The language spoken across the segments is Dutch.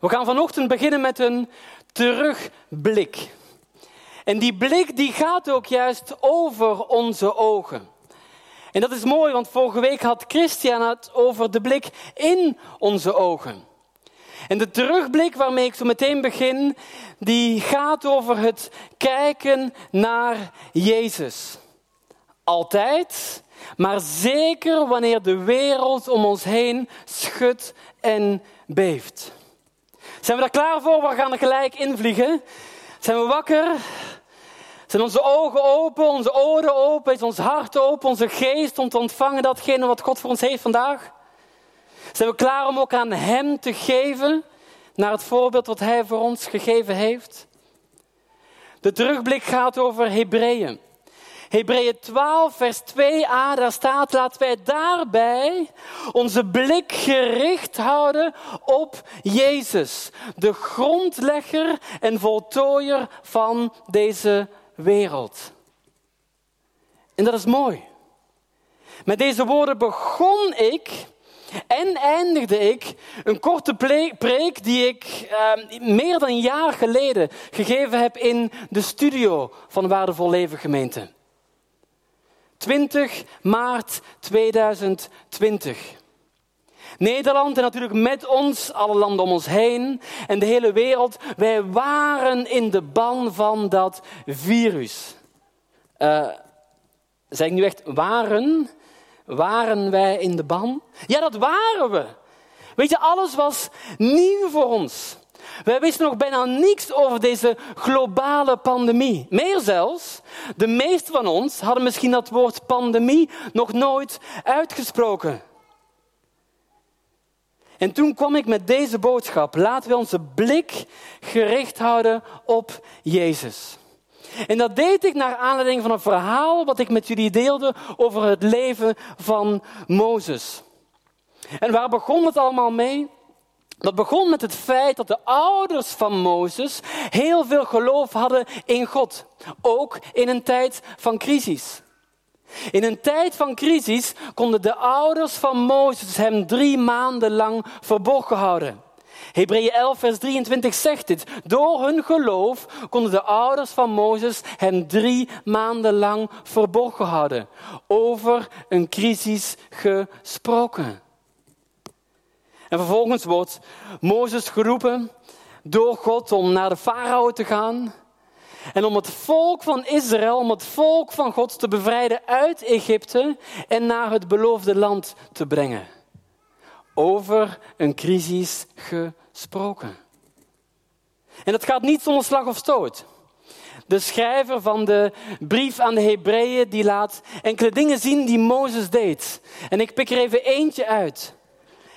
We gaan vanochtend beginnen met een terugblik. En die blik die gaat ook juist over onze ogen. En dat is mooi, want vorige week had Christian het over de blik in onze ogen. En de terugblik waarmee ik zo meteen begin, die gaat over het kijken naar Jezus. Altijd, maar zeker wanneer de wereld om ons heen schudt en beeft. Zijn we daar klaar voor? We gaan er gelijk invliegen. Zijn we wakker? Zijn onze ogen open, onze oren open, is ons hart open, onze geest om te ontvangen datgene wat God voor ons heeft vandaag? Zijn we klaar om ook aan Hem te geven, naar het voorbeeld wat Hij voor ons gegeven heeft? De terugblik gaat over Hebreeën. Hebreeën 12, vers 2a, daar staat, laten wij daarbij onze blik gericht houden op Jezus, de grondlegger en voltooier van deze wereld. En dat is mooi. Met deze woorden begon ik en eindigde ik een korte preek die ik uh, meer dan een jaar geleden gegeven heb in de studio van Waardevol Leven gemeente. 20 maart 2020. Nederland en natuurlijk met ons, alle landen om ons heen en de hele wereld, wij waren in de ban van dat virus. Uh, zeg ik nu echt waren? Waren wij in de ban? Ja, dat waren we. Weet je, alles was nieuw voor ons. Wij wisten nog bijna niets over deze globale pandemie. Meer zelfs, de meesten van ons hadden misschien dat woord pandemie nog nooit uitgesproken. En toen kwam ik met deze boodschap. Laten we onze blik gericht houden op Jezus. En dat deed ik naar aanleiding van een verhaal wat ik met jullie deelde over het leven van Mozes. En waar begon het allemaal mee? Dat begon met het feit dat de ouders van Mozes heel veel geloof hadden in God, ook in een tijd van crisis. In een tijd van crisis konden de ouders van Mozes hem drie maanden lang verborgen houden. Hebreeën 11, vers 23 zegt dit. Door hun geloof konden de ouders van Mozes hem drie maanden lang verborgen houden. Over een crisis gesproken. En vervolgens wordt Mozes geroepen door God om naar de farao te gaan. En om het volk van Israël, om het volk van God te bevrijden uit Egypte en naar het beloofde land te brengen. Over een crisis gesproken. En dat gaat niet zonder slag of stoot. De schrijver van de brief aan de Hebreeën die laat enkele dingen zien die Mozes deed. En ik pik er even eentje uit.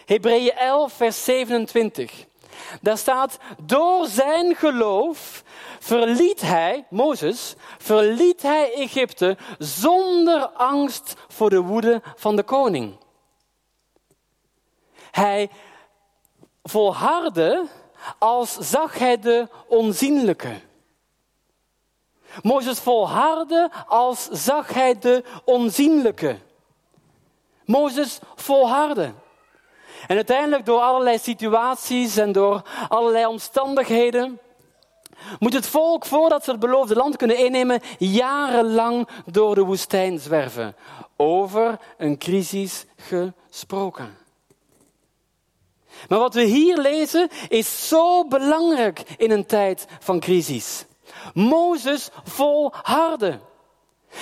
Hebreeën 11, vers 27. Daar staat, door zijn geloof verliet hij, Mozes, verliet hij Egypte zonder angst voor de woede van de koning. Hij volhardde als zag hij de onzienlijke. Mozes volhardde als zag hij de onzienlijke. Mozes volhardde. En uiteindelijk door allerlei situaties en door allerlei omstandigheden moet het volk, voordat ze het beloofde land kunnen innemen, jarenlang door de woestijn zwerven. Over een crisis gesproken. Maar wat we hier lezen is zo belangrijk in een tijd van crisis. Mozes volharden.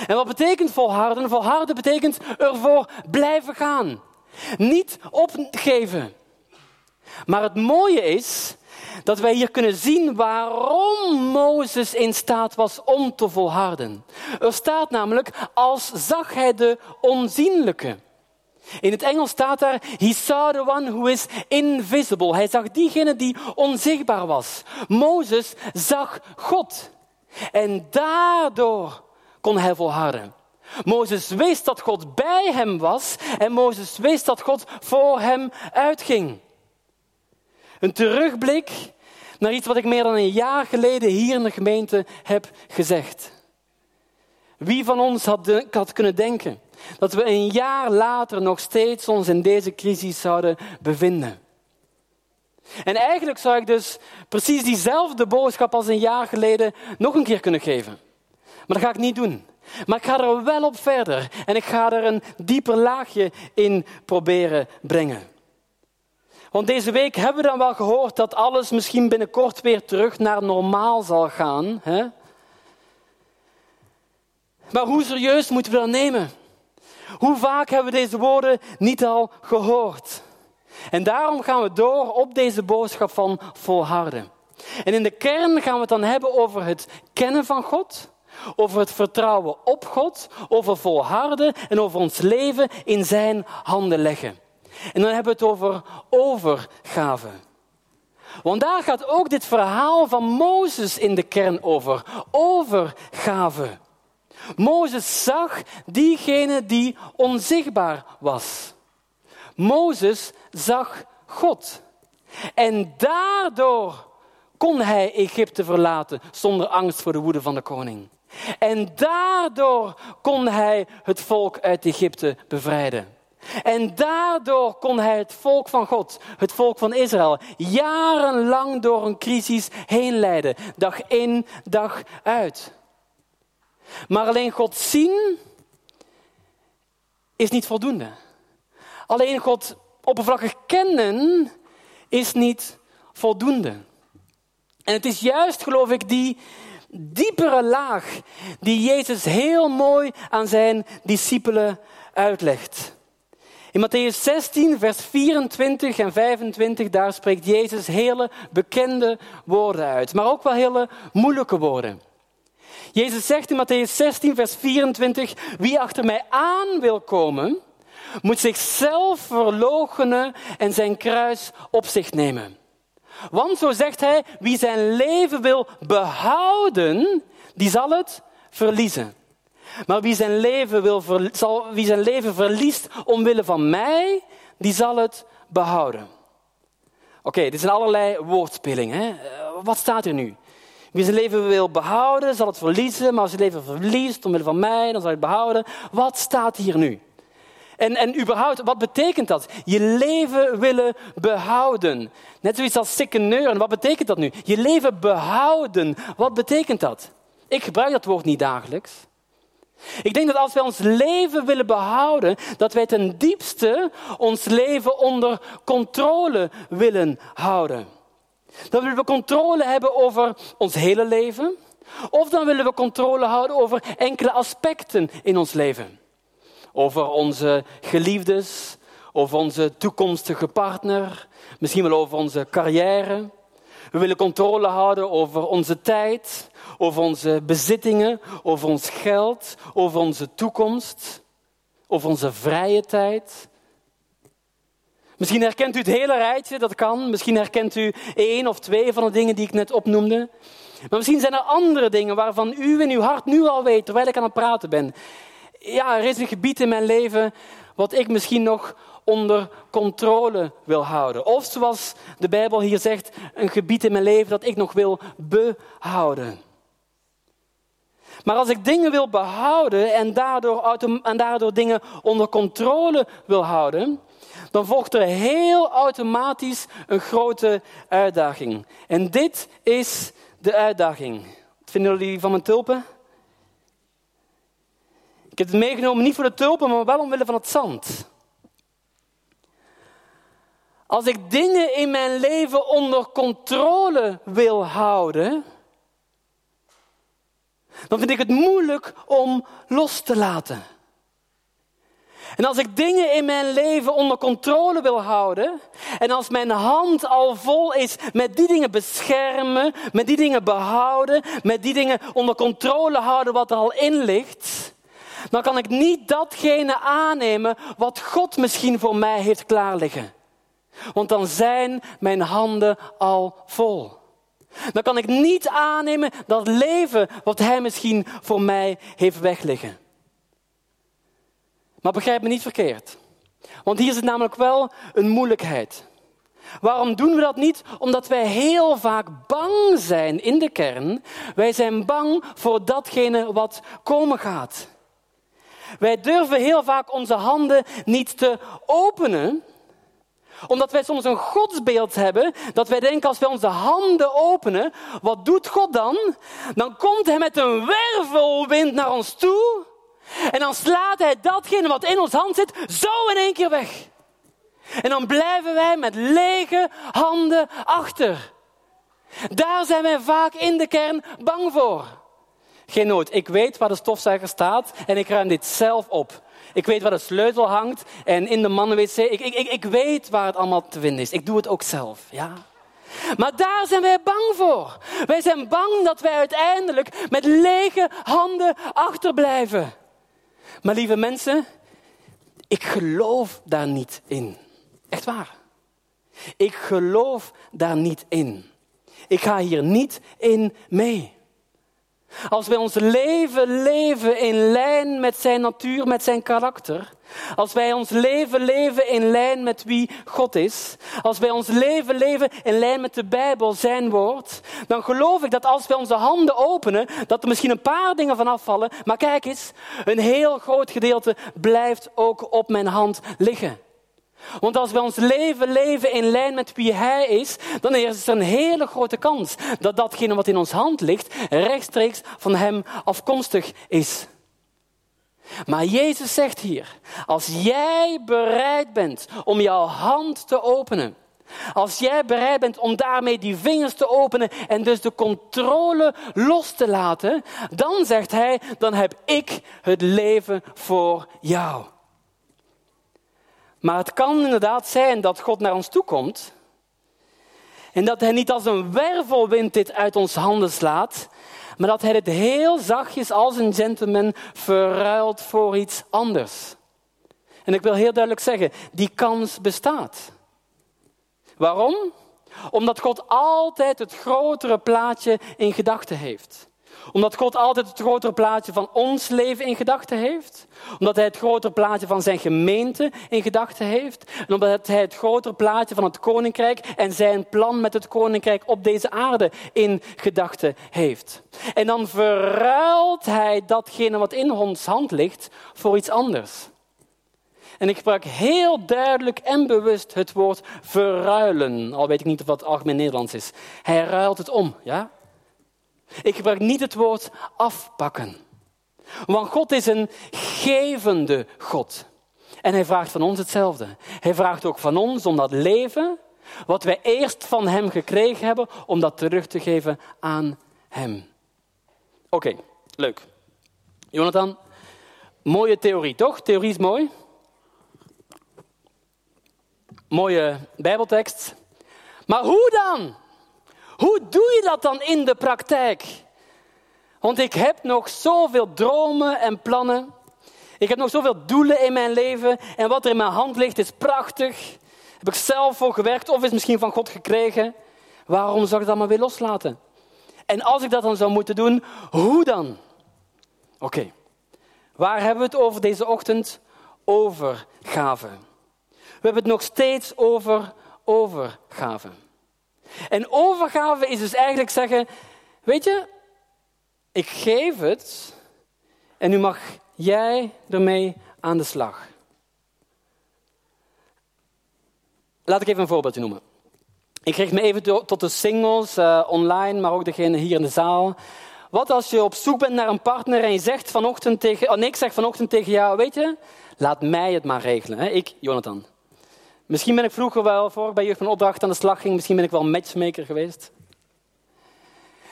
En wat betekent volharden? Volharden betekent ervoor blijven gaan. Niet opgeven. Maar het mooie is dat wij hier kunnen zien waarom Mozes in staat was om te volharden. Er staat namelijk, als zag hij de onzienlijke. In het Engels staat daar, he saw the one who is invisible. Hij zag diegene die onzichtbaar was. Mozes zag God. En daardoor kon hij volharden. Mozes wist dat God bij hem was en Mozes wist dat God voor hem uitging. Een terugblik naar iets wat ik meer dan een jaar geleden hier in de gemeente heb gezegd. Wie van ons had, had kunnen denken dat we een jaar later nog steeds ons in deze crisis zouden bevinden? En eigenlijk zou ik dus precies diezelfde boodschap als een jaar geleden nog een keer kunnen geven. Maar dat ga ik niet doen. Maar ik ga er wel op verder en ik ga er een dieper laagje in proberen brengen. Want deze week hebben we dan wel gehoord dat alles misschien binnenkort weer terug naar normaal zal gaan. Hè? Maar hoe serieus moeten we dat nemen? Hoe vaak hebben we deze woorden niet al gehoord? En daarom gaan we door op deze boodschap van volharden. En in de kern gaan we het dan hebben over het kennen van God, over het vertrouwen op God, over volharden en over ons leven in Zijn handen leggen. En dan hebben we het over overgave. Want daar gaat ook dit verhaal van Mozes in de kern over. Overgave. Mozes zag diegene die onzichtbaar was. Mozes zag God. En daardoor kon hij Egypte verlaten zonder angst voor de woede van de koning. En daardoor kon hij het volk uit Egypte bevrijden. En daardoor kon hij het volk van God, het volk van Israël, jarenlang door een crisis heen leiden, dag in, dag uit. Maar alleen God zien is niet voldoende. Alleen God oppervlakkig kennen is niet voldoende. En het is juist, geloof ik, die diepere laag die Jezus heel mooi aan zijn discipelen uitlegt. In Matthäus 16, vers 24 en 25, daar spreekt Jezus hele bekende woorden uit, maar ook wel hele moeilijke woorden. Jezus zegt in Matthäus 16, vers 24, wie achter mij aan wil komen, moet zichzelf verloochenen en zijn kruis op zich nemen. Want zo zegt hij, wie zijn leven wil behouden, die zal het verliezen. Maar wie zijn leven, wil zal, wie zijn leven verliest omwille van mij, die zal het behouden. Oké, dit zijn allerlei woordspelingen. Hè? Eh, wat staat er nu? Wie zijn leven wil behouden, zal het verliezen. Maar als hij leven verliest omwille van mij, dan zal het behouden. Wat staat hier nu? En, en überhaupt, wat betekent dat? Je leven willen behouden. Net zoiets als sikkeneuren. Wat betekent dat nu? Je leven behouden. Wat betekent dat? Ik gebruik dat woord niet dagelijks. Ik denk dat als wij ons leven willen behouden, dat wij ten diepste ons leven onder controle willen houden. Dan willen we controle hebben over ons hele leven, of dan willen we controle houden over enkele aspecten in ons leven. Over onze geliefdes, over onze toekomstige partner, misschien wel over onze carrière. We willen controle houden over onze tijd, over onze bezittingen, over ons geld, over onze toekomst, over onze vrije tijd. Misschien herkent u het hele rijtje, dat kan. Misschien herkent u één of twee van de dingen die ik net opnoemde. Maar misschien zijn er andere dingen waarvan u in uw hart nu al weet, terwijl ik aan het praten ben. Ja, er is een gebied in mijn leven wat ik misschien nog onder controle wil houden. Of zoals de Bijbel hier zegt, een gebied in mijn leven dat ik nog wil behouden. Maar als ik dingen wil behouden en daardoor, en daardoor dingen onder controle wil houden, dan volgt er heel automatisch een grote uitdaging. En dit is de uitdaging. Vinden jullie van mijn tulpen? Ik heb het meegenomen niet voor de tulpen, maar wel omwille van het zand. Als ik dingen in mijn leven onder controle wil houden, dan vind ik het moeilijk om los te laten. En als ik dingen in mijn leven onder controle wil houden, en als mijn hand al vol is met die dingen beschermen, met die dingen behouden, met die dingen onder controle houden wat er al in ligt, dan kan ik niet datgene aannemen wat God misschien voor mij heeft klaarliggen. Want dan zijn mijn handen al vol. Dan kan ik niet aannemen dat leven wat Hij misschien voor mij heeft wegliggen. Maar begrijp me niet verkeerd. Want hier zit namelijk wel een moeilijkheid. Waarom doen we dat niet? Omdat wij heel vaak bang zijn in de kern. Wij zijn bang voor datgene wat komen gaat. Wij durven heel vaak onze handen niet te openen, Omdat wij soms een godsbeeld hebben, dat wij denken als wij onze handen openen, wat doet God dan? Dan komt Hij met een wervelwind naar ons toe en dan slaat Hij datgene wat in ons hand zit zo in één keer weg. En dan blijven wij met lege handen achter. Daar zijn wij vaak in de kern bang voor. Geen nood, ik weet waar de stofzuiger staat en ik ruim dit zelf op. Ik weet waar de sleutel hangt en in de mannenwc. Ik, ik, ik, ik weet waar het allemaal te vinden is. Ik doe het ook zelf. Ja? Maar daar zijn wij bang voor. Wij zijn bang dat wij uiteindelijk met lege handen achterblijven. Maar lieve mensen, ik geloof daar niet in. Echt waar. Ik geloof daar niet in. Ik ga hier niet in mee. Als wij ons leven leven in lijn met zijn natuur, met zijn karakter. Als wij ons leven leven in lijn met wie God is. Als wij ons leven leven in lijn met de Bijbel, zijn woord. Dan geloof ik dat als wij onze handen openen, dat er misschien een paar dingen van afvallen. Maar kijk eens, een heel groot gedeelte blijft ook op mijn hand liggen. Want als we ons leven leven in lijn met wie Hij is, dan is er een hele grote kans dat datgene wat in ons hand ligt rechtstreeks van Hem afkomstig is. Maar Jezus zegt hier, als jij bereid bent om jouw hand te openen, als jij bereid bent om daarmee die vingers te openen en dus de controle los te laten, dan zegt Hij, dan heb ik het leven voor jou. Maar het kan inderdaad zijn dat God naar ons toe komt en dat Hij niet als een wervelwind dit uit ons handen slaat, maar dat Hij het heel zachtjes als een gentleman verruilt voor iets anders. En ik wil heel duidelijk zeggen, die kans bestaat. Waarom? Omdat God altijd het grotere plaatje in gedachten heeft omdat God altijd het grotere plaatje van ons leven in gedachten heeft. Omdat Hij het grotere plaatje van zijn gemeente in gedachten heeft. En omdat Hij het grotere plaatje van het koninkrijk en zijn plan met het koninkrijk op deze aarde in gedachten heeft. En dan verruilt Hij datgene wat in ons hand ligt voor iets anders. En ik gebruik heel duidelijk en bewust het woord verruilen. Al weet ik niet of dat algemeen Nederlands is. Hij ruilt het om, ja? Ik gebruik niet het woord afpakken. Want God is een gevende God. En hij vraagt van ons hetzelfde. Hij vraagt ook van ons om dat leven, wat wij eerst van hem gekregen hebben, om dat terug te geven aan hem. Oké, leuk. Jonathan, mooie theorie, toch? Theorie is mooi. Mooie Bijbeltekst. Maar hoe dan? Hoe doe je dat dan in de praktijk? Want ik heb nog zoveel dromen en plannen. Ik heb nog zoveel doelen in mijn leven. En wat er in mijn hand ligt is prachtig. Heb ik zelf voor gewerkt of is misschien van God gekregen. Waarom zou ik het allemaal weer loslaten? En als ik dat dan zou moeten doen, hoe dan? Oké, waar hebben we het over deze ochtend? Overgave. We hebben het nog steeds over overgave. En overgave is dus eigenlijk zeggen, weet je, ik geef het en nu mag jij ermee aan de slag. Laat ik even een voorbeeldje noemen. Ik richt me even tot de singles uh, online, maar ook degene hier in de zaal. Wat als je op zoek bent naar een partner en je zegt vanochtend tegen, oh nee, ik zeg vanochtend tegen jou, weet je, laat mij het maar regelen. Hè? Ik, Jonathan. Misschien ben ik vroeger wel, voor bij Jeugd van Opdracht aan de slag ging, misschien ben ik wel een matchmaker geweest.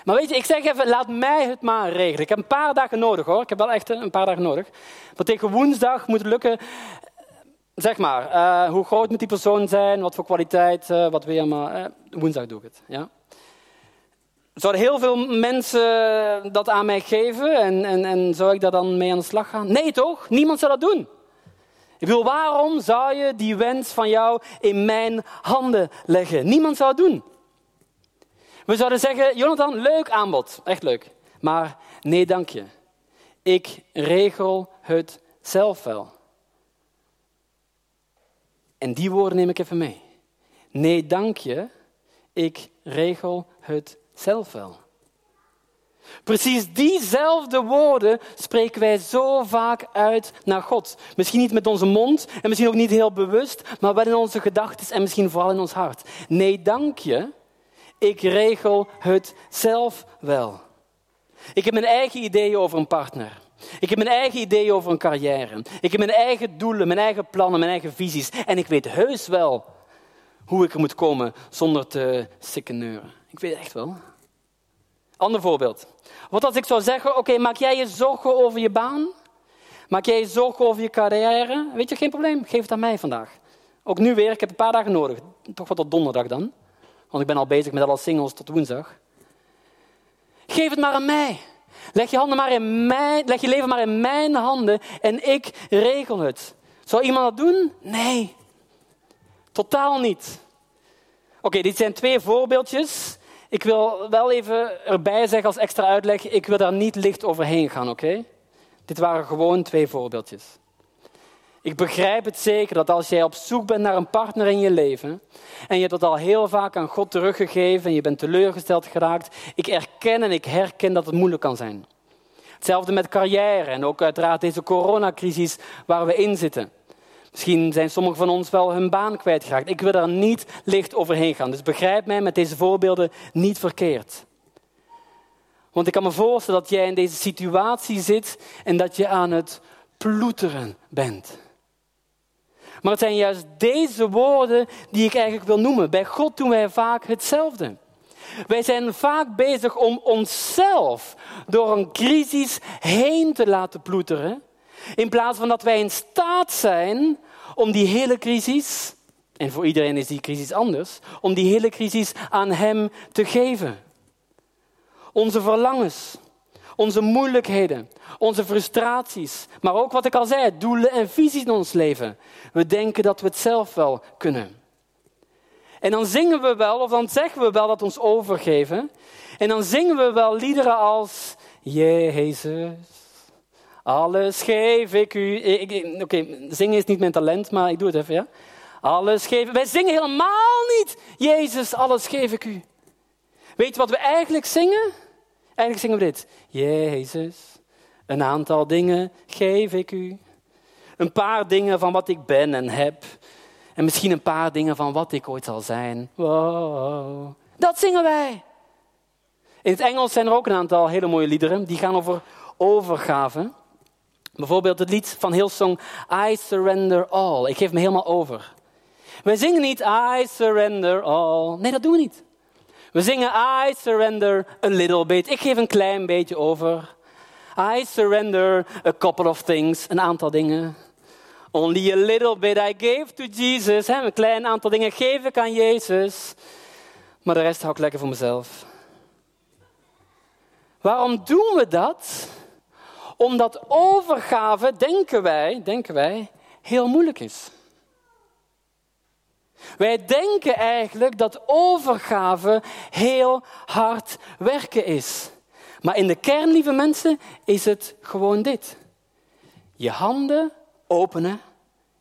Maar weet je, ik zeg even, laat mij het maar regelen. Ik heb een paar dagen nodig hoor. Ik heb wel echt een paar dagen nodig. Maar tegen woensdag moet het lukken. Zeg maar, uh, hoe groot moet die persoon zijn? Wat voor kwaliteit? Wat weer maar. Uh, woensdag doe ik het. Ja? Zouden heel veel mensen dat aan mij geven en, en, en zou ik daar dan mee aan de slag gaan? Nee toch? Niemand zou dat doen. Ik bedoel, waarom zou je die wens van jou in mijn handen leggen? Niemand zou het doen. We zouden zeggen, Jonathan, leuk aanbod, echt leuk. Maar nee, dank je. Ik regel het zelf wel. En die woorden neem ik even mee. Nee, dank je. Ik regel het zelf wel. Precies diezelfde woorden spreken wij zo vaak uit naar God. Misschien niet met onze mond en misschien ook niet heel bewust, maar wel in onze gedachten en misschien vooral in ons hart. Nee, dank je. Ik regel het zelf wel. Ik heb mijn eigen ideeën over een partner. Ik heb mijn eigen ideeën over een carrière. Ik heb mijn eigen doelen, mijn eigen plannen, mijn eigen visies. En ik weet heus wel hoe ik er moet komen zonder te sikkeneuren. Ik weet echt wel. Ander voorbeeld. Wat als ik zou zeggen, oké, maak jij je zorgen over je baan? Maak jij je zorgen over je carrière? Weet je, geen probleem, geef het aan mij vandaag. Ook nu weer, ik heb een paar dagen nodig. Toch wat tot donderdag dan. Want ik ben al bezig met alle singles tot woensdag. Geef het maar aan mij. Leg je, handen maar in mijn, leg je leven maar in mijn handen en ik regel het. Zou iemand dat doen? Nee. Totaal niet. Oké, dit zijn twee voorbeeldjes. Ik wil wel even erbij zeggen als extra uitleg, ik wil daar niet licht overheen gaan, oké? Dit waren gewoon twee voorbeeldjes. Ik begrijp het zeker dat als jij op zoek bent naar een partner in je leven en je hebt dat al heel vaak aan God teruggegeven en je bent teleurgesteld geraakt, ik erken en ik herken dat het moeilijk kan zijn. Hetzelfde met carrière en ook uiteraard deze coronacrisis waar we in zitten. Misschien zijn sommigen van ons wel hun baan kwijtgeraakt. Ik wil daar niet licht overheen gaan. Dus begrijp mij met deze voorbeelden niet verkeerd. Want ik kan me voorstellen dat jij in deze situatie zit en dat je aan het ploeteren bent. Maar het zijn juist deze woorden die ik eigenlijk wil noemen. Bij God doen wij vaak hetzelfde. Wij zijn vaak bezig om onszelf door een crisis heen te laten ploeteren. In plaats van dat wij in staat zijn om die hele crisis, en voor iedereen is die crisis anders, om die hele crisis aan Hem te geven. Onze verlangens, onze moeilijkheden, onze frustraties, maar ook wat ik al zei, doelen en visies in ons leven. We denken dat we het zelf wel kunnen. En dan zingen we wel, of dan zeggen we wel dat we ons overgeven. En dan zingen we wel liederen als Jezus, alles geef ik u. Oké, zingen is niet mijn talent, maar ik doe het even, ja? Alles geef Wij zingen helemaal niet. Jezus, alles geef ik u. Weet je wat we eigenlijk zingen? Eigenlijk zingen we dit. Jezus, een aantal dingen geef ik u. Een paar dingen van wat ik ben en heb. En misschien een paar dingen van wat ik ooit zal zijn. Wow. Dat zingen wij. In het Engels zijn er ook een aantal hele mooie liederen. Die gaan over overgave. Bijvoorbeeld het lied van Hillsong I Surrender All. Ik geef me helemaal over. Wij zingen niet I surrender all. Nee, dat doen we niet. We zingen I surrender a little bit. Ik geef een klein beetje over. I surrender a couple of things. Een aantal dingen. Only a little bit I gave to Jesus. Een klein aantal dingen geef ik aan Jezus. Maar de rest hou ik lekker voor mezelf. Waarom doen we dat? Omdat overgave, denken wij, denken wij, heel moeilijk is. Wij denken eigenlijk dat overgave heel hard werken is. Maar in de kern, lieve mensen, is het gewoon dit. Je handen openen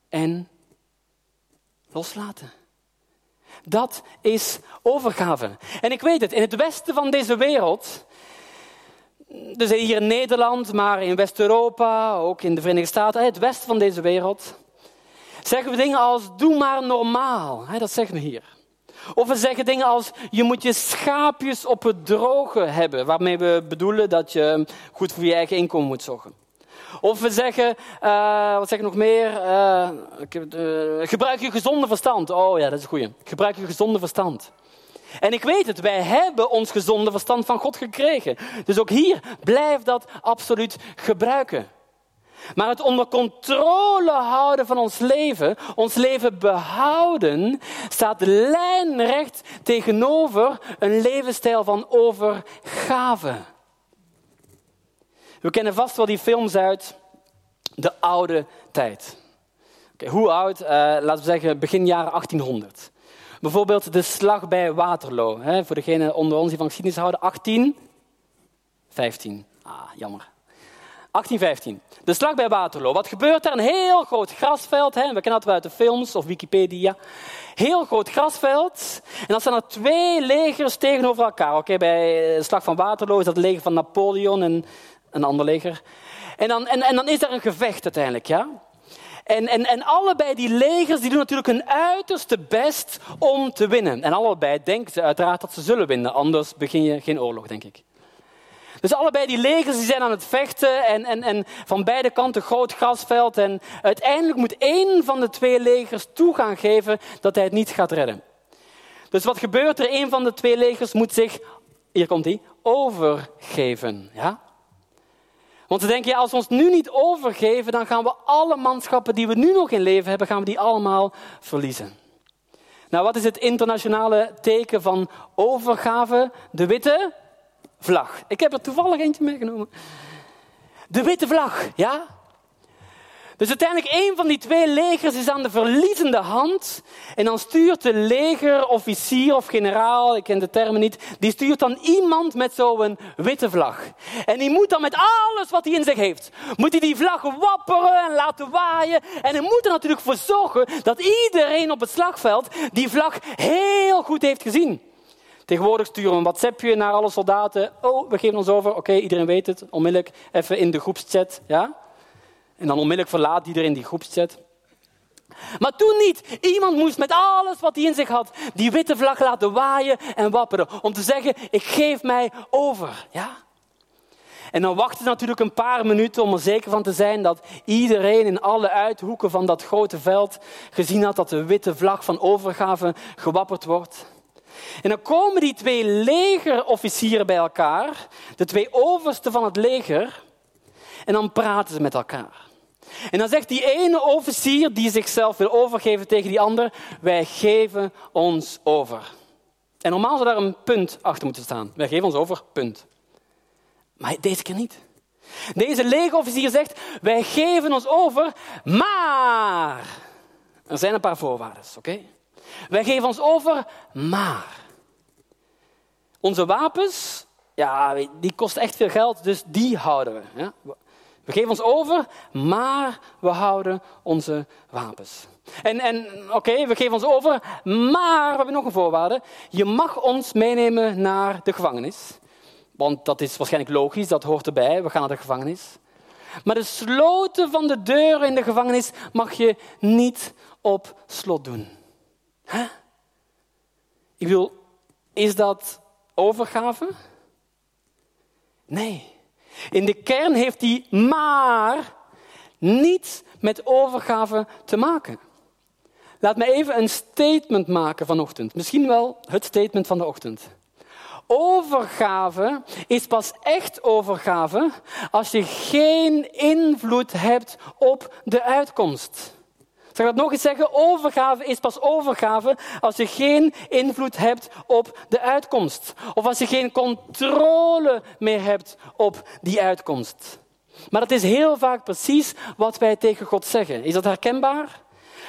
en loslaten. Dat is overgave. En ik weet het, in het westen van deze wereld dus hier in Nederland, maar in West-Europa, ook in de Verenigde Staten, het westen van deze wereld, zeggen we dingen als doe maar normaal. Dat zeggen we hier. Of we zeggen dingen als je moet je schaapjes op het droge hebben, waarmee we bedoelen dat je goed voor je eigen inkomen moet zorgen. Of we zeggen, uh, wat zeg ik nog meer? Uh, gebruik je gezonde verstand. Oh ja, dat is een goeie. Gebruik je gezonde verstand. En ik weet het, wij hebben ons gezonde verstand van God gekregen. Dus ook hier, blijf dat absoluut gebruiken. Maar het onder controle houden van ons leven, ons leven behouden, staat lijnrecht tegenover een levensstijl van overgave. We kennen vast wel die films uit de oude tijd. Hoe oud? Uh, laten we zeggen begin jaren 1800. Bijvoorbeeld de slag bij Waterloo. Hè, voor degenen onder ons die van geschiedenis houden. 18, 15. Ah, jammer. 1815. De slag bij Waterloo. Wat gebeurt er? Een heel groot grasveld. Hè? We kennen het wel uit de films of Wikipedia. Heel groot grasveld. En dan staan er twee legers tegenover elkaar. Oké, bij de slag van Waterloo is dat het leger van Napoleon en een ander leger. En dan, en, en dan is er een gevecht uiteindelijk, ja. En, en, en allebei die legers die doen natuurlijk hun uiterste best om te winnen. En allebei denken ze uiteraard dat ze zullen winnen, anders begin je geen oorlog, denk ik. Dus allebei die legers die zijn aan het vechten en, en, en van beide kanten groot grasveld. En uiteindelijk moet één van de twee legers toe gaan geven dat hij het niet gaat redden. Dus wat gebeurt er? Een van de twee legers moet zich, hier komt hij, overgeven. Ja? Want ze denken, ja, als we ons nu niet overgeven, dan gaan we alle manschappen die we nu nog in leven hebben, gaan we die allemaal verliezen. Nou, wat is het internationale teken van overgave? De witte vlag. Ik heb er toevallig eentje meegenomen. De witte vlag, ja? Dus uiteindelijk een van die twee legers is aan de verliezende hand. En dan stuurt de legerofficier of generaal, ik ken de termen niet, die stuurt dan iemand met zo'n witte vlag. En die moet dan met alles wat hij in zich heeft, moet hij die vlag wapperen en laten waaien. En hij moet er natuurlijk voor zorgen dat iedereen op het slagveld die vlag heel goed heeft gezien. Tegenwoordig sturen we een WhatsAppje naar alle soldaten. Oh, we geven ons over. Oké, iedereen weet het. Onmiddellijk even in de groepschat. Ja? En dan onmiddellijk verlaat iedereen die groepschat. Maar toen niet. Iemand moest met alles wat hij in zich had die witte vlag laten waaien en wapperen. Om te zeggen, ik geef mij over. Ja? En dan wachten ze natuurlijk een paar minuten om er zeker van te zijn dat iedereen in alle uithoeken van dat grote veld gezien had dat de witte vlag van overgave gewapperd wordt. En dan komen die twee legerofficieren bij elkaar, de twee oversten van het leger, en dan praten ze met elkaar. En dan zegt die ene officier die zichzelf wil overgeven tegen die ander, wij geven ons over. En normaal zou daar een punt achter moeten staan. Wij geven ons over, punt. Maar deze keer niet. Deze legerofficier zegt, wij geven ons over, maar... Er zijn een paar voorwaarden, oké? Wij geven ons over, maar. Onze wapens, ja, die kosten echt veel geld, dus die houden we. Ja? We geven ons over, maar we houden onze wapens. En, en oké, we geven ons over, maar we hebben nog een voorwaarde. Je mag ons meenemen naar de gevangenis. Want dat is waarschijnlijk logisch, dat hoort erbij. We gaan naar de gevangenis. Maar de sloten van de deuren in de gevangenis mag je niet op slot doen. Ik wil, is dat overgave? Nee. In de kern heeft die maar niets met overgave te maken. Laat me even een statement maken vanochtend. Misschien wel het statement van de ochtend. Overgave is pas echt overgave als je geen invloed hebt op de uitkomst. Zal ik dat nog eens zeggen? Overgave is pas overgave als je geen invloed hebt op de uitkomst. Of als je geen controle meer hebt op die uitkomst. Maar dat is heel vaak precies wat wij tegen God zeggen. Is dat herkenbaar?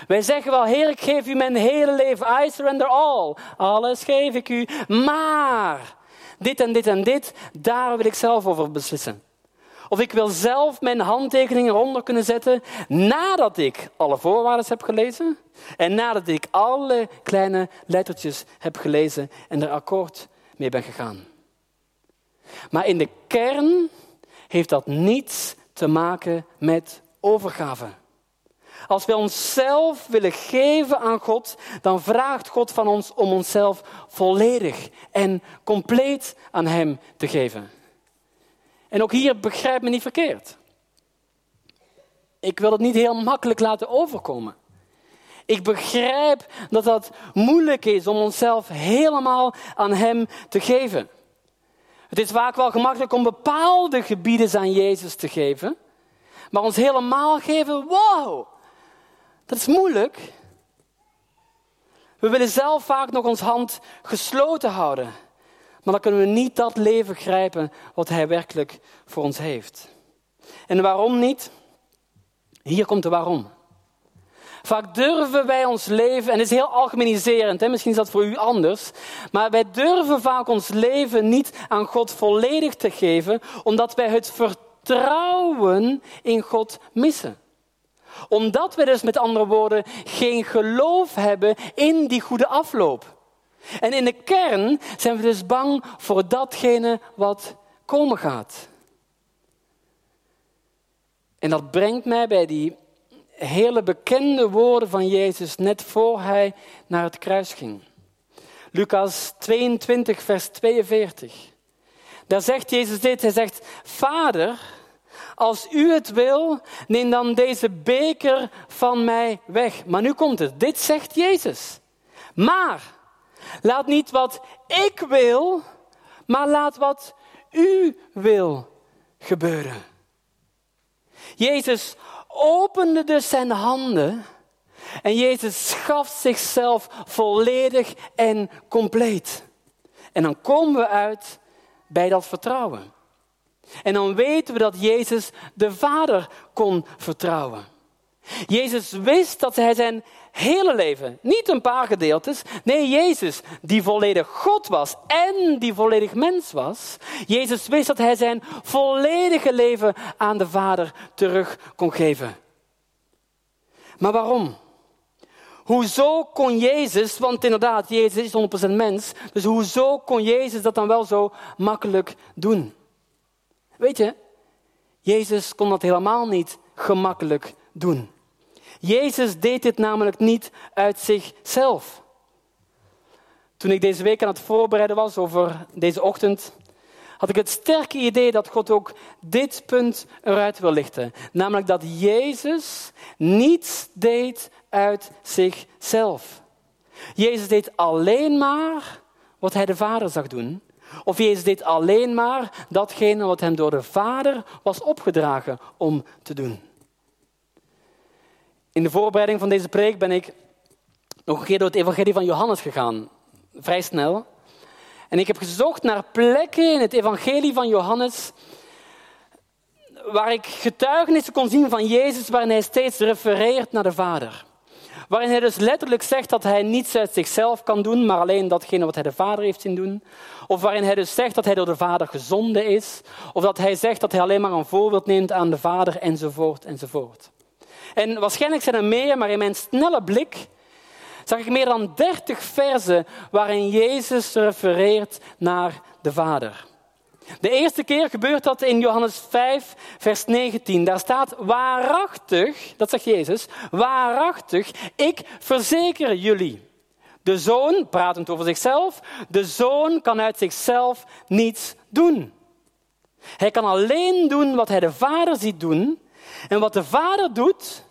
Wij zeggen wel, Heer, ik geef u mijn hele leven. I surrender all. Alles geef ik u. Maar dit en dit en dit, daar wil ik zelf over beslissen. Of ik wil zelf mijn handtekening eronder kunnen zetten nadat ik alle voorwaarden heb gelezen en nadat ik alle kleine lettertjes heb gelezen en er akkoord mee ben gegaan. Maar in de kern heeft dat niets te maken met overgave. Als we onszelf willen geven aan God, dan vraagt God van ons om onszelf volledig en compleet aan Hem te geven. En ook hier begrijp me niet verkeerd. Ik wil het niet heel makkelijk laten overkomen. Ik begrijp dat dat moeilijk is om onszelf helemaal aan Hem te geven. Het is vaak wel gemakkelijk om bepaalde gebieden aan Jezus te geven, maar ons helemaal geven, wow, dat is moeilijk. We willen zelf vaak nog ons hand gesloten houden. Maar dan kunnen we niet dat leven grijpen wat Hij werkelijk voor ons heeft. En waarom niet? Hier komt de waarom. Vaak durven wij ons leven, en het is heel algemeniserend, hè? misschien is dat voor u anders, maar wij durven vaak ons leven niet aan God volledig te geven, omdat wij het vertrouwen in God missen. Omdat we dus met andere woorden geen geloof hebben in die goede afloop. En in de kern zijn we dus bang voor datgene wat komen gaat. En dat brengt mij bij die hele bekende woorden van Jezus net voor hij naar het kruis ging. Lucas 22, vers 42. Daar zegt Jezus dit. Hij zegt, Vader, als u het wil, neem dan deze beker van mij weg. Maar nu komt het. Dit zegt Jezus. Maar laat niet wat ik wil, maar laat wat u wil gebeuren. Jezus opende dus zijn handen en Jezus gaf zichzelf volledig en compleet. En dan komen we uit bij dat vertrouwen. En dan weten we dat Jezus de Vader kon vertrouwen. Jezus wist dat hij zijn hele leven, niet een paar gedeeltes, nee, Jezus, die volledig God was en die volledig mens was, Jezus wist dat hij zijn volledige leven aan de Vader terug kon geven. Maar waarom? Hoezo kon Jezus, want inderdaad, Jezus is 100% mens, dus hoezo kon Jezus dat dan wel zo makkelijk doen? Weet je, Jezus kon dat helemaal niet gemakkelijk doen. Jezus deed dit namelijk niet uit zichzelf. Toen ik deze week aan het voorbereiden was over deze ochtend, had ik het sterke idee dat God ook dit punt eruit wil lichten. Namelijk dat Jezus niets deed uit zichzelf. Jezus deed alleen maar wat hij de Vader zag doen. Of Jezus deed alleen maar datgene wat hem door de Vader was opgedragen om te doen. In de voorbereiding van deze preek ben ik nog een keer door het evangelie van Johannes gegaan. Vrij snel. En ik heb gezocht naar plekken in het evangelie van Johannes waar ik getuigenissen kon zien van Jezus waarin hij steeds refereert naar de Vader. Waarin hij dus letterlijk zegt dat hij niets uit zichzelf kan doen, maar alleen datgene wat hij de Vader heeft zien doen. Of waarin hij dus zegt dat hij door de Vader gezonden is. Of dat hij zegt dat hij alleen maar een voorbeeld neemt aan de Vader, enzovoort, enzovoort. En waarschijnlijk zijn er meer, maar in mijn snelle blik zag ik meer dan 30 versen waarin Jezus refereert naar de Vader. De eerste keer gebeurt dat in Johannes 5, vers 19. Daar staat waarachtig, dat zegt Jezus, waarachtig, ik verzeker jullie. De zoon, pratend over zichzelf, de zoon kan uit zichzelf niets doen. Hij kan alleen doen wat hij de vader ziet doen. En wat de vader doet,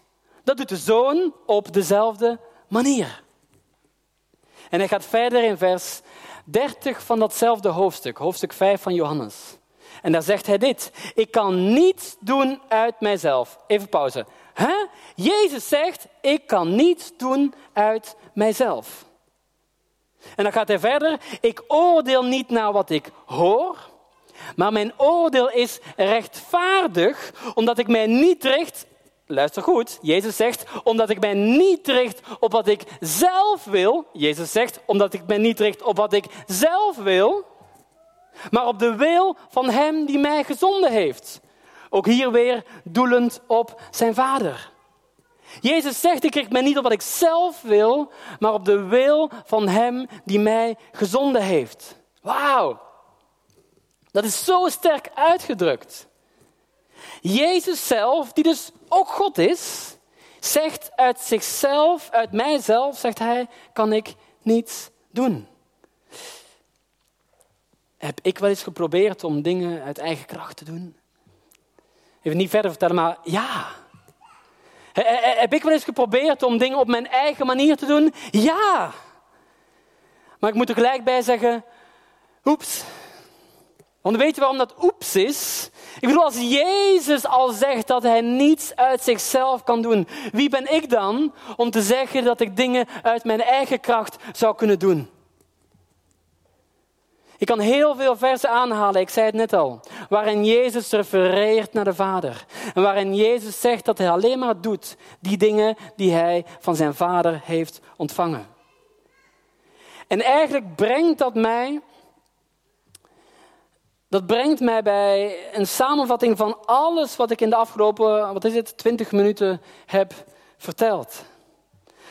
dat doet de zoon op dezelfde manier. En hij gaat verder in vers 30 van datzelfde hoofdstuk, hoofdstuk 5 van Johannes. En daar zegt hij dit: Ik kan niets doen uit mijzelf. Even pauze. Jezus zegt: Ik kan niets doen uit mijzelf. En dan gaat hij verder: Ik oordeel niet naar wat ik hoor, maar mijn oordeel is rechtvaardig, omdat ik mij niet richt luister goed, Jezus zegt, omdat ik mij niet richt op wat ik zelf wil. Jezus zegt, omdat ik mij niet richt op wat ik zelf wil, maar op de wil van Hem die mij gezonden heeft. Ook hier weer doelend op zijn Vader. Jezus zegt, ik richt mij niet op wat ik zelf wil, maar op de wil van Hem die mij gezonden heeft. Wauw, dat is zo sterk uitgedrukt. Jezus zelf, die dus ook God is, zegt uit zichzelf, uit mijzelf, zegt hij, kan ik niets doen. Heb ik wel eens geprobeerd om dingen uit eigen kracht te doen? Even niet verder vertellen, maar ja. Heb ik wel eens geprobeerd om dingen op mijn eigen manier te doen? Ja. Maar ik moet er gelijk bij zeggen, oeps. Want weet je waarom dat oeps is? Ik bedoel, als Jezus al zegt dat hij niets uit zichzelf kan doen, wie ben ik dan om te zeggen dat ik dingen uit mijn eigen kracht zou kunnen doen? Ik kan heel veel versen aanhalen, ik zei het net al, waarin Jezus refereert naar de Vader. En waarin Jezus zegt dat hij alleen maar doet die dingen die hij van zijn Vader heeft ontvangen. En eigenlijk brengt dat mij Dat brengt mij bij een samenvatting van alles wat ik in de afgelopen, wat is het, 20 minuten heb verteld.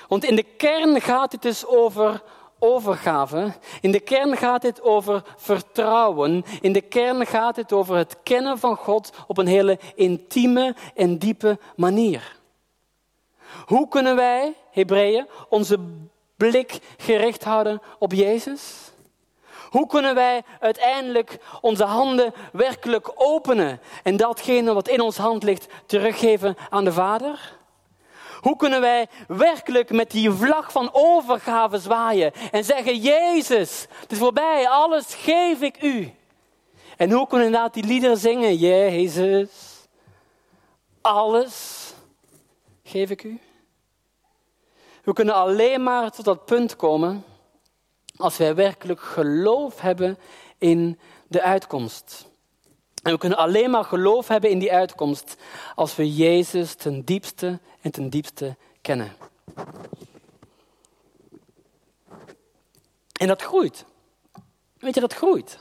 Want in de kern gaat het dus over overgave. In de kern gaat het over vertrouwen. In de kern gaat het over het kennen van God op een hele intieme en diepe manier. Hoe kunnen wij, Hebreeën, onze blik gericht houden op Jezus? Hoe kunnen wij uiteindelijk onze handen werkelijk openen en datgene wat in ons hand ligt teruggeven aan de Vader? Hoe kunnen wij werkelijk met die vlag van overgave zwaaien en zeggen: Jezus, het is voorbij, alles geef ik u. En hoe kunnen inderdaad die liederen zingen? Jezus, alles geef ik u. We kunnen alleen maar tot dat punt komen als wij werkelijk geloof hebben in de uitkomst. En we kunnen alleen maar geloof hebben in die uitkomst als we Jezus ten diepste en ten diepste kennen. En dat groeit. Weet je, dat groeit.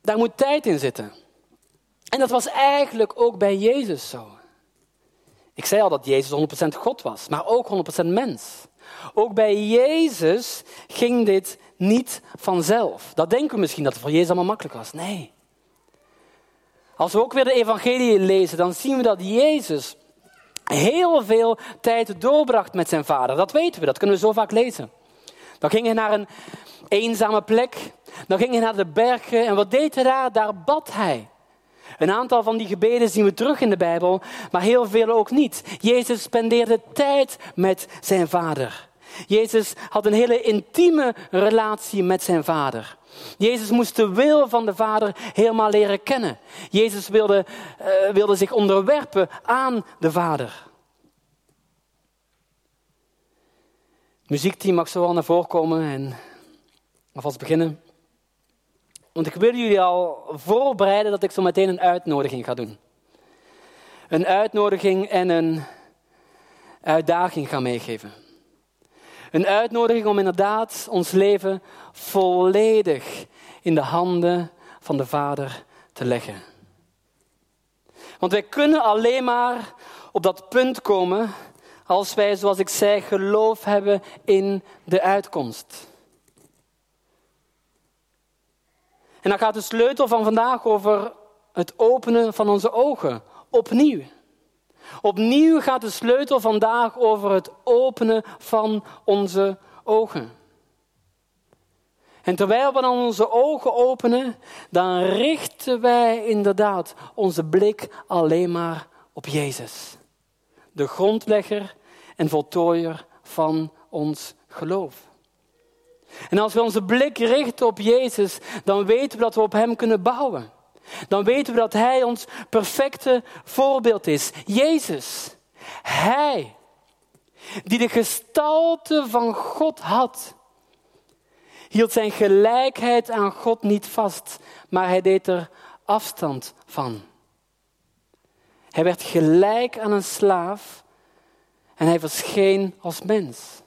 Daar moet tijd in zitten. En dat was eigenlijk ook bij Jezus zo. Ik zei al dat Jezus 100% God was, maar ook 100% mens. Ook bij Jezus ging dit niet vanzelf. Dat denken we misschien dat het voor Jezus allemaal makkelijk was. Nee. Als we ook weer de evangelie lezen, dan zien we dat Jezus heel veel tijd doorbracht met zijn vader. Dat weten we, dat kunnen we zo vaak lezen. Dan ging hij naar een eenzame plek. Dan ging hij naar de bergen. En wat deed hij daar? Daar bad hij. Een aantal van die gebeden zien we terug in de Bijbel, maar heel veel ook niet. Jezus spendeerde tijd met zijn vader. Jezus had een hele intieme relatie met zijn vader. Jezus moest de wil van de Vader helemaal leren kennen. Jezus wilde, uh, wilde zich onderwerpen aan de Vader. Muziekteam mag zo wel naar voren komen en alvast beginnen. Want ik wil jullie al voorbereiden dat ik zo meteen een uitnodiging ga doen. Een uitnodiging en een uitdaging ga meegeven. Een uitnodiging om inderdaad ons leven volledig in de handen van de Vader te leggen. Want wij kunnen alleen maar op dat punt komen als wij, zoals ik zei, geloof hebben in de uitkomst. En dan gaat de sleutel van vandaag over het openen van onze ogen. Opnieuw. Opnieuw gaat de sleutel vandaag over het openen van onze ogen. En terwijl we dan onze ogen openen, dan richten wij inderdaad onze blik alleen maar op Jezus. De grondlegger en voltooier van ons geloof. En als we onze blik richten op Jezus, dan weten we dat we op Hem kunnen bouwen. Dan weten we dat Hij ons perfecte voorbeeld is. Jezus. Hij. Die de gestalte van God had. Hield zijn gelijkheid aan God niet vast, maar hij deed er afstand van. Hij werd gelijk aan een slaaf en hij verscheen als mens.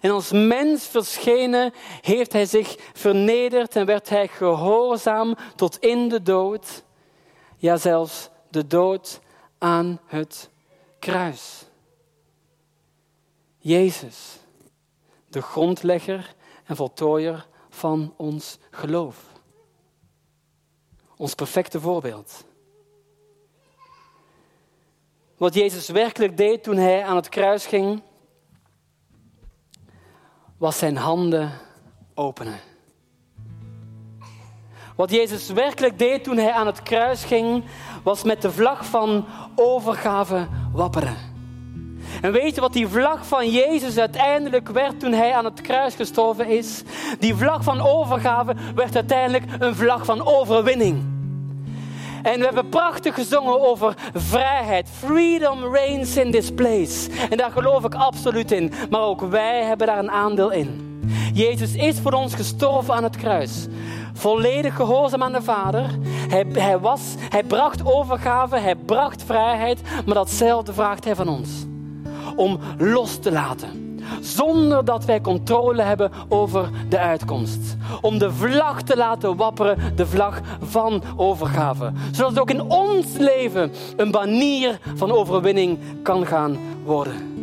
En als mens verschenen heeft hij zich vernederd en werd hij gehoorzaam tot in de dood. Ja, zelfs de dood aan het kruis. Jezus, de grondlegger en voltooier van ons geloof. Ons perfecte voorbeeld. Wat Jezus werkelijk deed toen hij aan het kruis ging, was zijn handen openen. Wat Jezus werkelijk deed toen hij aan het kruis ging, was met de vlag van overgave wapperen. En weet je wat die vlag van Jezus uiteindelijk werd toen hij aan het kruis gestorven is? Die vlag van overgave werd uiteindelijk een vlag van overwinning. En we hebben prachtig gezongen over vrijheid. Freedom reigns in this place. En daar geloof ik absoluut in. Maar ook wij hebben daar een aandeel in. Jezus is voor ons gestorven aan het kruis. Volledig gehoorzaam aan de Vader. Hij, hij, was, hij bracht overgave, hij bracht vrijheid. Maar datzelfde vraagt hij van ons. Om los te laten. Zonder dat wij controle hebben over de uitkomst. Om de vlag te laten wapperen, de vlag van overgave. Zodat het ook in ons leven een banier van overwinning kan gaan worden.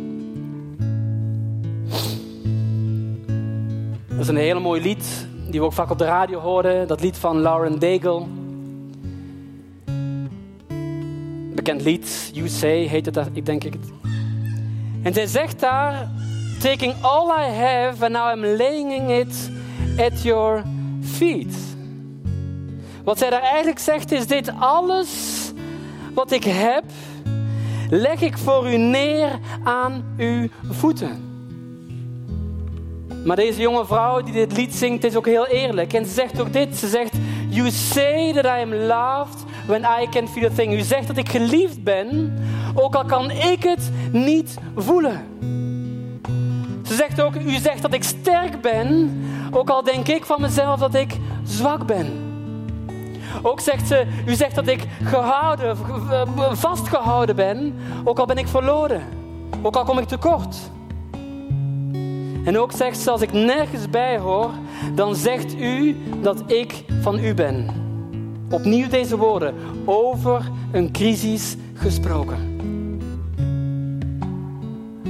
Dat is een hele mooi lied, die we ook vaak op de radio horen. Dat lied van Lauren Daigle. Bekend lied, You Say heet het, ik denk ik. En zij zegt daar, taking all I have and now I'm laying it at your feet. Wat zij daar eigenlijk zegt is dit, alles wat ik heb, leg ik voor u neer aan uw voeten. Maar deze jonge vrouw die dit lied zingt, is ook heel eerlijk. En ze zegt ook dit. Ze zegt, you say that I am loved when I can feel a thing. U zegt dat ik geliefd ben, ook al kan ik het niet voelen. Ze zegt ook, u zegt dat ik sterk ben, ook al denk ik van mezelf dat ik zwak ben. Ook zegt ze, u zegt dat ik gehouden, vastgehouden ben, ook al ben ik verloren. Ook al kom ik tekort. En ook zegt ze, als ik nergens bij hoor, dan zegt u dat ik van u ben. Opnieuw deze woorden, over een crisis gesproken.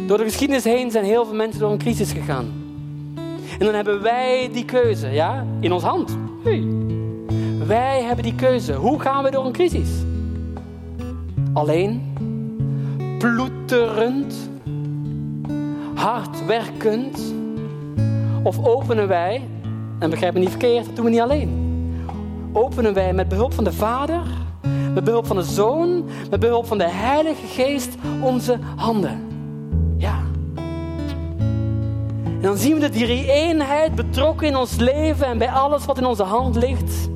Door de geschiedenis heen zijn heel veel mensen door een crisis gegaan. En dan hebben wij die keuze, ja, in ons hand. Hey. Wij hebben die keuze. Hoe gaan we door een crisis? Alleen, ploeterend, hardwerkend? Of openen wij, en begrijp me niet verkeerd, dat doen we niet alleen. Openen wij met behulp van de Vader, met behulp van de Zoon, met behulp van de Heilige Geest onze handen. Dan zien we dat die eenheid betrokken in ons leven en bij alles wat in onze hand ligt.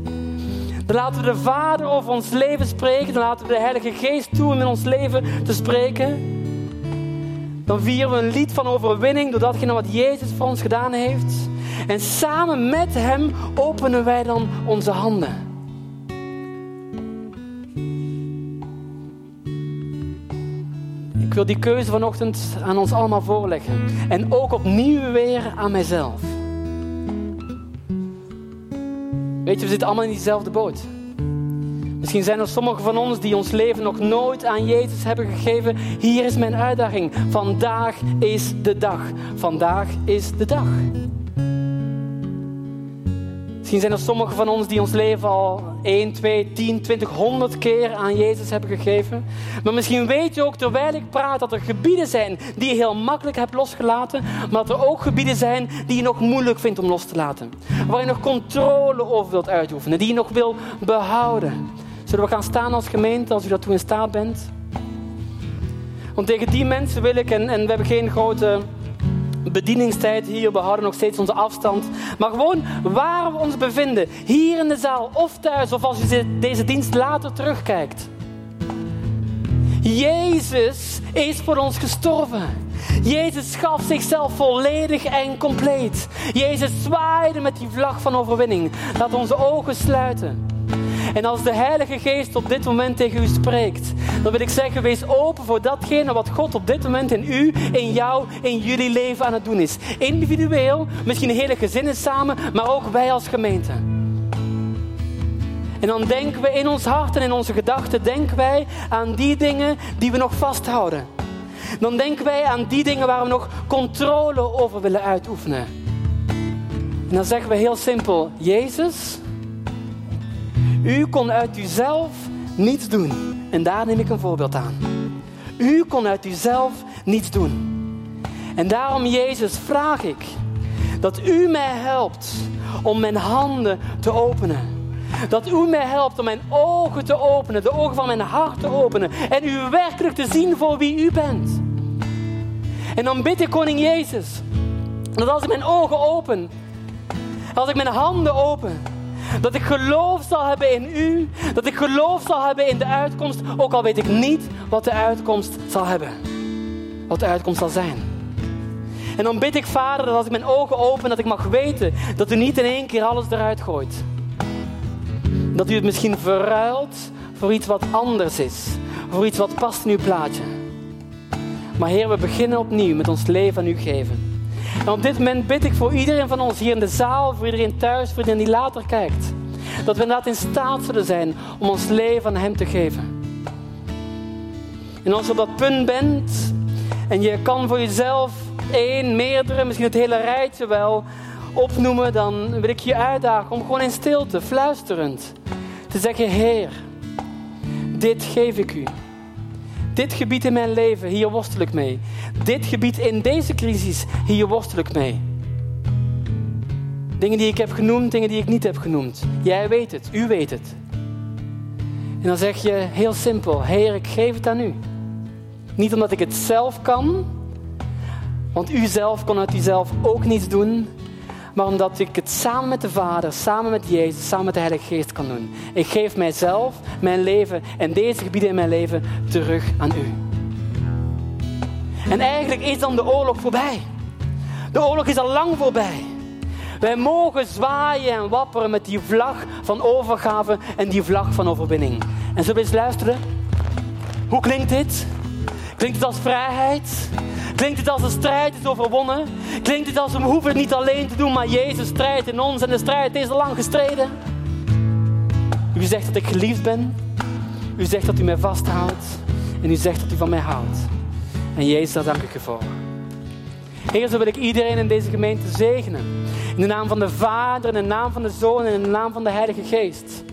Dan laten we de Vader over ons leven spreken. Dan laten we de Heilige Geest toe om in ons leven te spreken dan vieren we een lied van overwinning door datgene wat Jezus voor ons gedaan heeft. En samen met Hem openen wij dan onze handen. Wil die keuze vanochtend aan ons allemaal voorleggen. En ook opnieuw weer aan mijzelf. Weet je, we zitten allemaal in diezelfde boot. Misschien zijn er sommigen van ons die ons leven nog nooit aan Jezus hebben gegeven. Hier is mijn uitdaging. Vandaag is de dag. Vandaag is de dag. Misschien zijn er sommigen van ons die ons leven al 1, 2, 10, 20, 100 keer aan Jezus hebben gegeven. Maar misschien weet je ook terwijl ik praat dat er gebieden zijn die je heel makkelijk hebt losgelaten. Maar dat er ook gebieden zijn die je nog moeilijk vindt om los te laten. Waar je nog controle over wilt uitoefenen. Die je nog wil behouden. Zullen we gaan staan als gemeente als u daartoe in staat bent? Want tegen die mensen wil ik, en, en we hebben geen grote bedieningstijd hier, we houden nog steeds onze afstand. Maar gewoon waar we ons bevinden, hier in de zaal of thuis, of als je deze dienst later terugkijkt. Jezus is voor ons gestorven. Jezus gaf zichzelf volledig en compleet. Jezus zwaaide met die vlag van overwinning. Laat onze ogen sluiten. En als de Heilige Geest op dit moment tegen u spreekt, dan wil ik zeggen, wees open voor datgene wat God op dit moment in u, in jou, in jullie leven aan het doen is. Individueel, misschien hele gezinnen samen, maar ook wij als gemeente. En dan denken we in ons hart en in onze gedachten, denken wij aan die dingen die we nog vasthouden. Dan denken wij aan die dingen waar we nog controle over willen uitoefenen. En dan zeggen we heel simpel, Jezus, u kon uit uzelf niets doen. En daar neem ik een voorbeeld aan. U kon uit uzelf niets doen. En daarom, Jezus, vraag ik dat u mij helpt om mijn handen te openen. Dat u mij helpt om mijn ogen te openen, de ogen van mijn hart te openen. En u werkelijk te zien voor wie u bent. En dan bid ik, Koning Jezus, dat als ik mijn ogen open, als ik mijn handen open, dat ik geloof zal hebben in u. Dat ik geloof zal hebben in de uitkomst. Ook al weet ik niet wat de uitkomst zal hebben. Wat de uitkomst zal zijn. En dan bid ik, Vader, dat als ik mijn ogen open, dat ik mag weten dat u niet in één keer alles eruit gooit. Dat u het misschien verruilt voor iets wat anders is. Voor iets wat past in uw plaatje. Maar Heer, we beginnen opnieuw met ons leven aan u geven. En op dit moment bid ik voor iedereen van ons hier in de zaal, voor iedereen thuis, voor iedereen die later kijkt. Dat we inderdaad in staat zullen zijn om ons leven aan Hem te geven. En als je op dat punt bent en je kan voor jezelf één, meerdere, misschien het hele rijtje wel opnoemen, dan wil ik je uitdagen om gewoon in stilte, fluisterend, te zeggen: Heer, dit geef ik u. Dit gebied in mijn leven, hier worstel ik mee. Dit gebied in deze crisis, hier worstel ik mee. Dingen die ik heb genoemd, dingen die ik niet heb genoemd. Jij weet het, u weet het. En dan zeg je heel simpel: Heer, ik geef het aan u. Niet omdat ik het zelf kan, want u zelf kon uit uzelf ook niets doen, maar omdat ik het samen met de Vader, samen met Jezus, samen met de Heilige Geest kan doen. Ik geef mijzelf, mijn leven en deze gebieden in mijn leven terug aan u. En eigenlijk is dan de oorlog voorbij. De oorlog is al lang voorbij. Wij mogen zwaaien en wapperen met die vlag van overgave en die vlag van overwinning. En zullen we eens luisteren? Hoe klinkt dit? Klinkt het als vrijheid? Klinkt het als de strijd is overwonnen? Klinkt het als we hoeven het niet alleen te doen, maar Jezus strijdt in ons en de strijd is al lang gestreden? U zegt dat ik geliefd ben. U zegt dat u mij vasthoudt. En u zegt dat u van mij houdt. En Jezus, daar dank ik je voor. Heer, zo wil ik iedereen in deze gemeente zegenen. In de naam van de Vader, in de naam van de Zoon en in de naam van de Heilige Geest.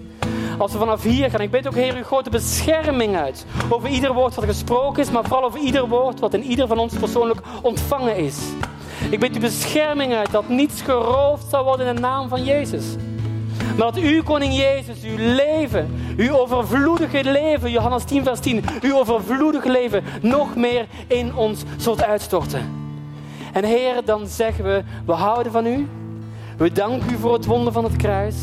Als we vanaf hier gaan, ik bid ook, Heer, uw grote bescherming uit. Over ieder woord wat gesproken is, maar vooral over ieder woord wat in ieder van ons persoonlijk ontvangen is. Ik bid uw bescherming uit dat niets geroofd zal worden in de naam van Jezus. Maar dat u, koning Jezus, uw leven, uw overvloedige leven, Johannes 10, vers 10, uw overvloedige leven nog meer in ons zult uitstorten. En Heer, dan zeggen we, we houden van u. We danken u voor het wonder van het kruis.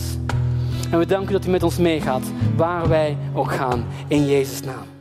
En we danken u dat u met ons meegaat, waar wij ook gaan, in Jezus' naam.